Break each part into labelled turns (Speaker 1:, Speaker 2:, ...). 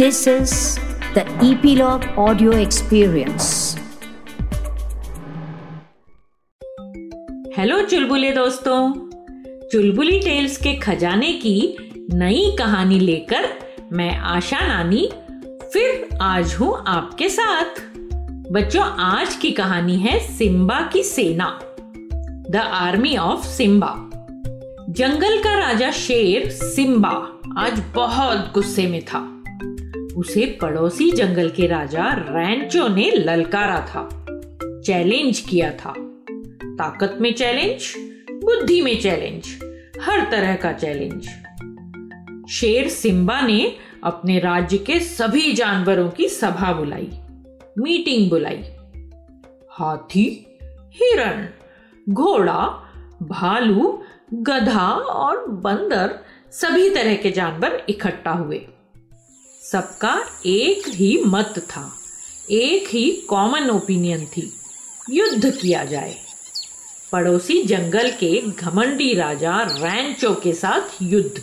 Speaker 1: This is the Epilogue Audio Experience.
Speaker 2: Hello चुलबुले दोस्तों। Chulbuli tales के खजाने की नई कहानी लेकर मैं आशा नानी, फिर आज हूँ आपके साथ। बच्चों, आज की कहानी है सिम्बा की सेना, द आर्मी ऑफ़ सिम्बा। जंगल का राजा शेर सिम्बा आज बहुत गुस्से में था। उसे पड़ोसी जंगल के राजा रैंचो ने ललकारा था, चैलेंज किया था। ताकत में चैलेंज, बुद्धि में चैलेंज, हर तरह का चैलेंज। शेर सिम्बा ने अपने राज्य के सभी जानवरों की सभा बुलाई, मीटिंग बुलाई। हाथी, हिरण, घोड़ा, भालू, गधा और बंदर सभी तरह के जानवर इकट्ठा हुए। सबका एक ही मत था, एक ही कॉमन ओपिनियन थी, युद्ध किया जाए। पड़ोसी जंगल के घमंडी राजा रैंचो के साथ युद्ध,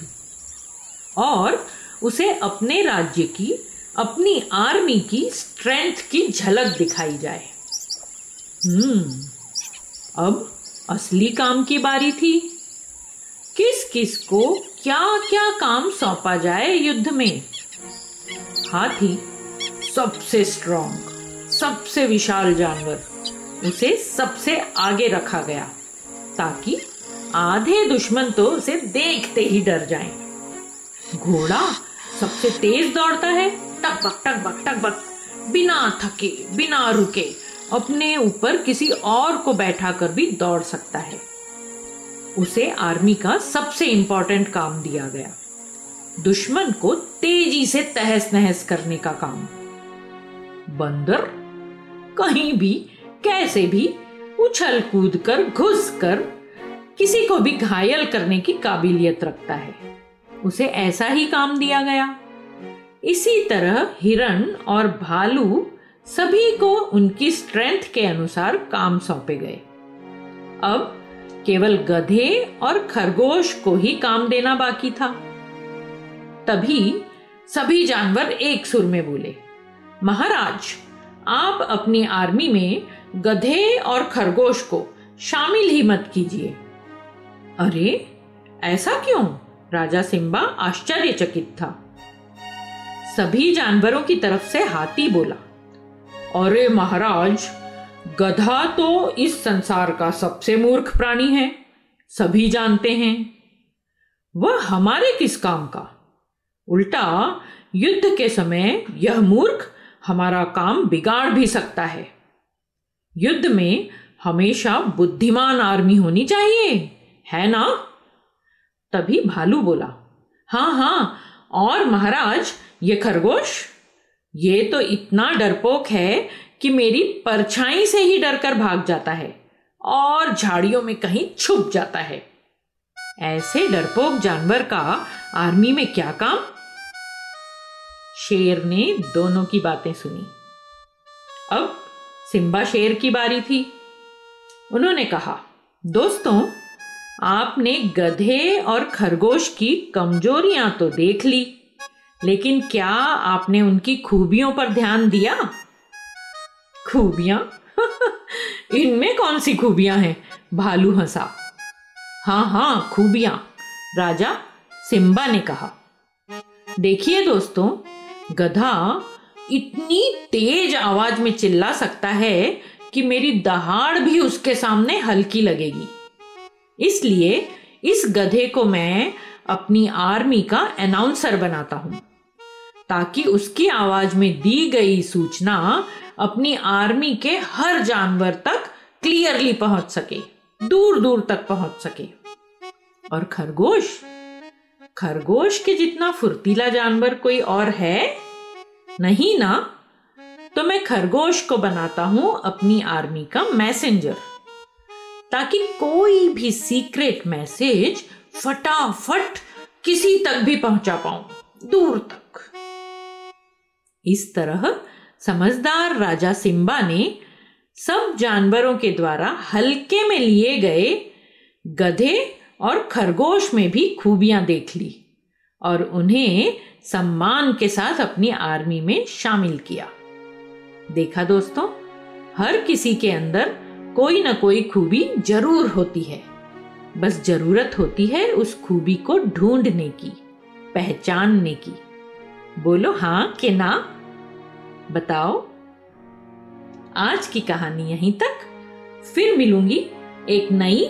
Speaker 2: और उसे अपने राज्य की, अपनी आर्मी की स्ट्रेंथ की झलक दिखाई जाए। हम्म अब असली काम की बारी थी। किस किस को क्या क्या काम सौंपा जाए युद्ध में? हाथी सबसे स्ट्रॉन्ग सबसे विशाल जानवर, उसे सबसे आगे रखा गया, ताकि आधे दुश्मन तो उसे देखते ही डर जाएँ। घोड़ा सबसे तेज दौड़ता है, टक बक टक बक टक बक, बिना थके, बिना रुके, अपने ऊपर किसी और को बैठा कर भी दौड़ सकता है उसे आर्मी का सबसे इंपॉर्टेंट काम दिया गया दुश्मन को तेज़ी से तहस नहस करने का काम। बंदर कहीं भी, कैसे भी उछल कूद कर, घुस कर, किसी को भी घायल करने की काबिलियत रखता है। उसे ऐसा ही काम दिया गया। इसी तरह हिरण और भालू सभी को उनकी स्ट्रेंथ के अनुसार काम सौंपे गए। अब केवल गधे और खरगोश को ही काम देना बाकी था। तभी सभी जानवर एक सुर में बोले, महाराज, आप अपनी आर्मी में गधे और खरगोश को शामिल ही मत कीजिए। अरे, ऐसा क्यों? राजा सिम्बा आश्चर्यचकित था। सभी जानवरों की तरफ़ से हाथी बोला, अरे महाराज, गधा तो इस संसार का सबसे मूर्ख प्राणी है, सभी जानते हैं। वह हमारे किस काम का? उल्टा, युद्ध के समय यह मूर्ख हमारा काम बिगाड़ भी सकता है। युद्ध में हमेशा बुद्धिमान आर्मी होनी चाहिए, है ना? तभी भालू बोला हाँ हाँ और महाराज, ये खरगोश, ये तो इतना डरपोक है कि मेरी परछाई से ही डरकर भाग जाता है और झाड़ियों में कहीं छुप जाता है। ऐसे डरपोक जानवर का आर्मी में क्या काम? शेर ने दोनों की बातें सुनी। अब सिम्बा शेर की बारी थी। उन्होंने कहा, दोस्तों, आपने गधे और खरगोश की कमजोरियाँ तो देख ली, लेकिन क्या आपने उनकी खूबियों पर ध्यान दिया? खूबियाँ? इनमें कौन सी खूबियाँ हैं? भालू हंसा। हाँ हाँ खूबियाँ, राजा सिम्बा ने कहा। देखिए दोस्तों गधा इतनी तेज आवाज़ में चिल्ला सकता है कि मेरी दहाड़ भी उसके सामने हल्की लगेगी। इसलिए इस गधे को मैं अपनी आर्मी का अनाउंसर बनाता हूँ, ताकि उसकी आवाज़ में दी गई सूचना अपनी आर्मी के हर जानवर तक क्लियरली पहुँच सके दूर दूर तक पहुँच सके। और खरगोश खरगोश के जितना फुर्तीला जानवर कोई और है? नहीं ना? तो मैं खरगोश को बनाता हूँ अपनी आर्मी का मैसेंजर, ताकि कोई भी सीक्रेट मैसेज फटाफट किसी तक भी पहुँचा पाऊँ, दूर तक। इस तरह समझदार राजा सिम्बा ने सब जानवरों के द्वारा हल्के में लिए गए गधे और खरगोश में भी खूबियाँ देख ली और उन्हें सम्मान के साथ अपनी आर्मी में शामिल किया। देखा दोस्तों, हर किसी के अंदर कोई ना कोई खूबी ज़रूर होती है। बस ज़रूरत होती है उस खूबी को ढूँढने की, पहचानने की। बोलो हाँ के ना? बताओ। आज की कहानी यहीं तक। फिर मिलूँगी एक नई